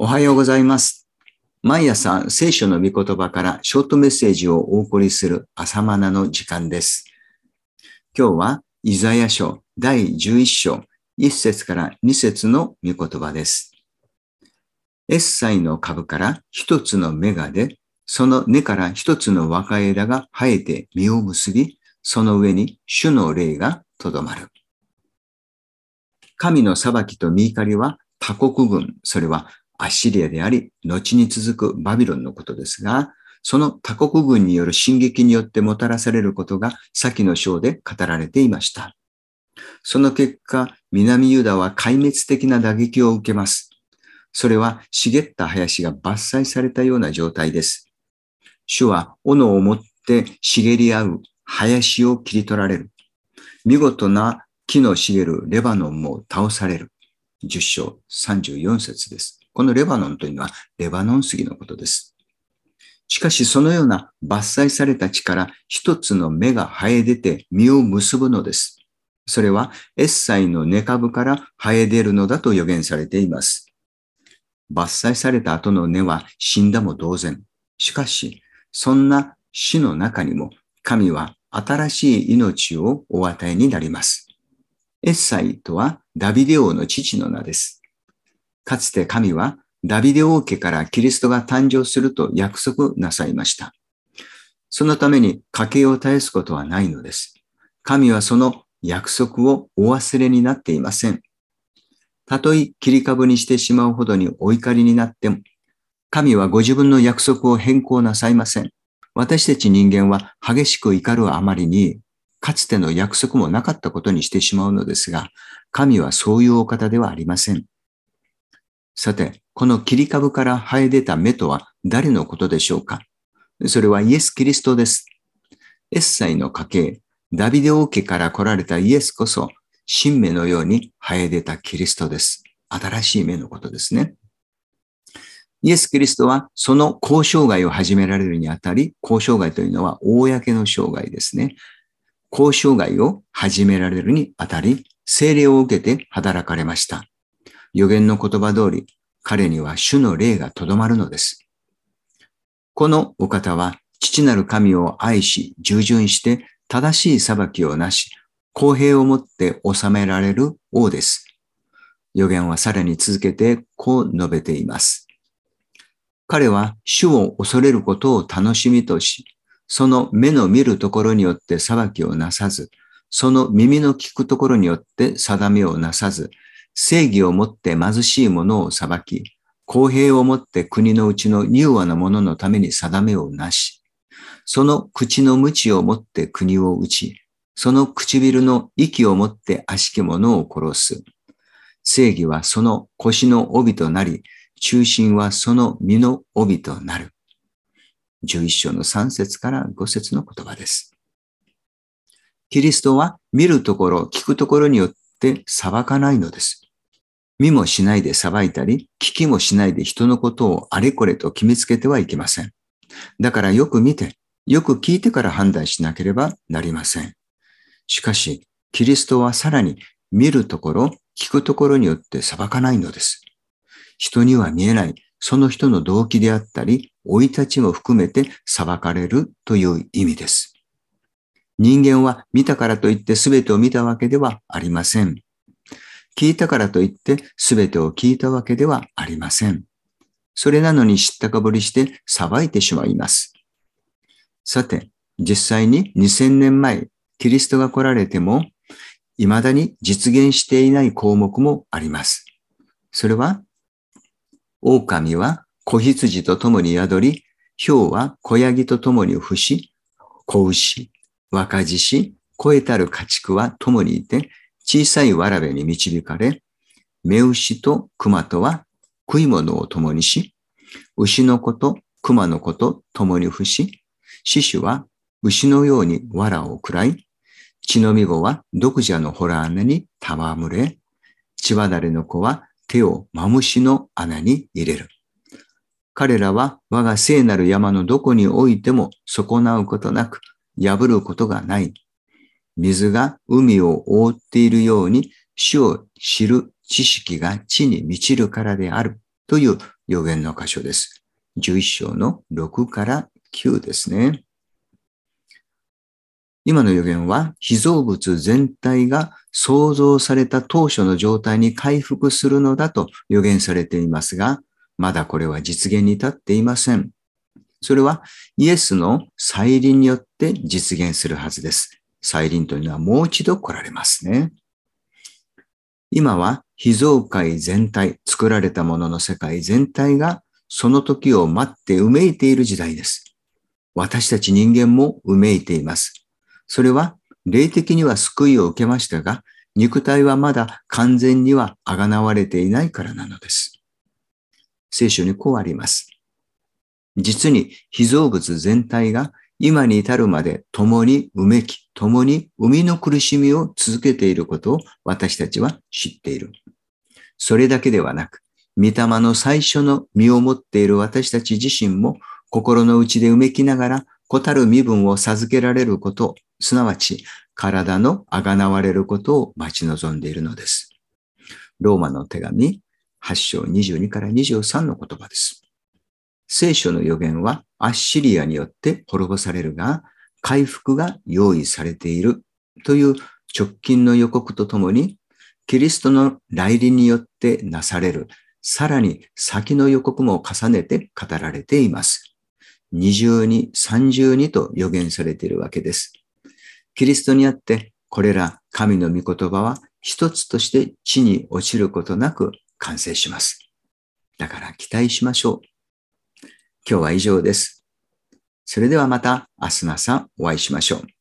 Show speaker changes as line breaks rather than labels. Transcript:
おはようございます。毎朝聖書の御言葉からショートメッセージをお送りする朝マナの時間です。今日はイザヤ書第11章1節から2節の御言葉です。エッサイの株から一つの芽が出、その根から一つの若枝が生えて実を結び、その上に主の霊がとどまる。神の裁きと見怒りは他国軍、それはアッシリアであり、後に続くバビロンのことですが、その他国軍による進撃によってもたらされることが先の章で語られていました。その結果、南ユダは壊滅的な打撃を受けます。それは茂った林が伐採されたような状態です。主は斧を持って茂り合う林を切り取られる。見事な木の茂るレバノンも倒される。10章34節です。このレバノンというのはレバノン杉のことです。しかしそのような伐採された地から一つの芽が生え出て実を結ぶのです。それはエッサイの根株から生え出るのだと予言されています。伐採された後の根は死んだも同然。しかし、そんな死の中にも神は新しい命をお与えになります。エッサイとはダビデ王の父の名です。かつて神はダビデ王家からキリストが誕生すると約束なさいました。そのために家計を絶やすことはないのです。神はその約束をお忘れになっていません。たとえ切り株にしてしまうほどにお怒りになっても、神はご自分の約束を変更なさいません。私たち人間は激しく怒るあまりに、かつての約束もなかったことにしてしまうのですが、神はそういうお方ではありません。さて、この切り株から生え出た芽とは誰のことでしょうか？それはイエス・キリストです。エッサイの家系、ダビデ王家から来られたイエスこそ、新芽のように生え出たキリストです。新しい芽のことですね。イエス・キリストはその交渉外を始められるにあたり、交渉外というのは公の生涯ですね。交渉外を始められるにあたり、精霊を受けて働かれました。予言の言葉通り、彼には主の霊がとどまるのです。このお方は、父なる神を愛し、従順して、正しい裁きをなし、公平をもって治められる王です。予言はさらに続けてこう述べています。彼は主を恐れることを楽しみとし、その目の見るところによって裁きをなさず、その耳の聞くところによって定めをなさず、正義をもって貧しい者を裁き、公平をもって国のうちの柔和な者のために定めをなし、その口の鞭をもって国を打ち、その唇の息をもって悪しき者を殺す。正義はその腰の帯となり、中心はその身の帯となる。11章の3節から5節の言葉です。キリストは見るところ、聞くところによってって裁かないのです。見もしないで裁いたり、聞きもしないで人のことをあれこれと決めつけてはいけません。だからよく見て、よく聞いてから判断しなければなりません。しかし、キリストはさらに見るところ、聞くところによって裁かないのです。人には見えない、その人の動機であったり、生い立ちも含めて裁かれるという意味です。人間は見たからといって全てを見たわけではありません。聞いたからといって全てを聞いたわけではありません。それなのに知ったかぶりして裁いてしまいます。さて、実際に2000年前、キリストが来られても、未だに実現していない項目もあります。それは、狼は子羊と共に宿り、豹は子ヤギと共に伏し、子牛、若獅子、超えたる家畜は共にいて、小さいわらべに導かれ、目牛と熊とは食い物を共にし、牛の子と熊の子と共に伏し、獅子は牛のように藁を喰らい、血のみ子は毒蛇の洞穴に戯れ、血わだれの子は手をマムシの穴に入れる。彼らは我が聖なる山のどこにおいても損なうことなく、破ることがない。水が海を覆っているように、主を知る知識が地に満ちるからである。という予言の箇所です。11章の6から9ですね。今の予言は、被造物全体が創造された当初の状態に回復するのだと予言されていますが、まだこれは実現に至っていません。それはイエスの再臨によって実現するはずです。再臨というのはもう一度来られますね。今は被造界全体、作られたものの世界全体がその時を待ってうめいている時代です。私たち人間もうめいています。それは霊的には救いを受けましたが、肉体はまだ完全にはあがなわれていないからなのです。聖書にこうあります。実に被造物全体が今に至るまで共にうめき、共に生みの苦しみを続けていることを私たちは知っている。それだけではなく、御霊の最初の身を持っている私たち自身も心の内でうめきながら、子たる身分を授けられること、すなわち体のあがなわれることを待ち望んでいるのです。ローマの手紙8章22から23の言葉です。聖書の予言はアッシリアによって滅ぼされるが、回復が用意されているという直近の予告とともに、キリストの来臨によってなされる、さらに先の予告も重ねて語られています。二重に三重にと予言されているわけです。キリストにあって、これら神の御言葉は一つとして地に落ちることなく完成します。だから期待しましょう。今日は以上です。それではまた明日の朝お会いしましょう。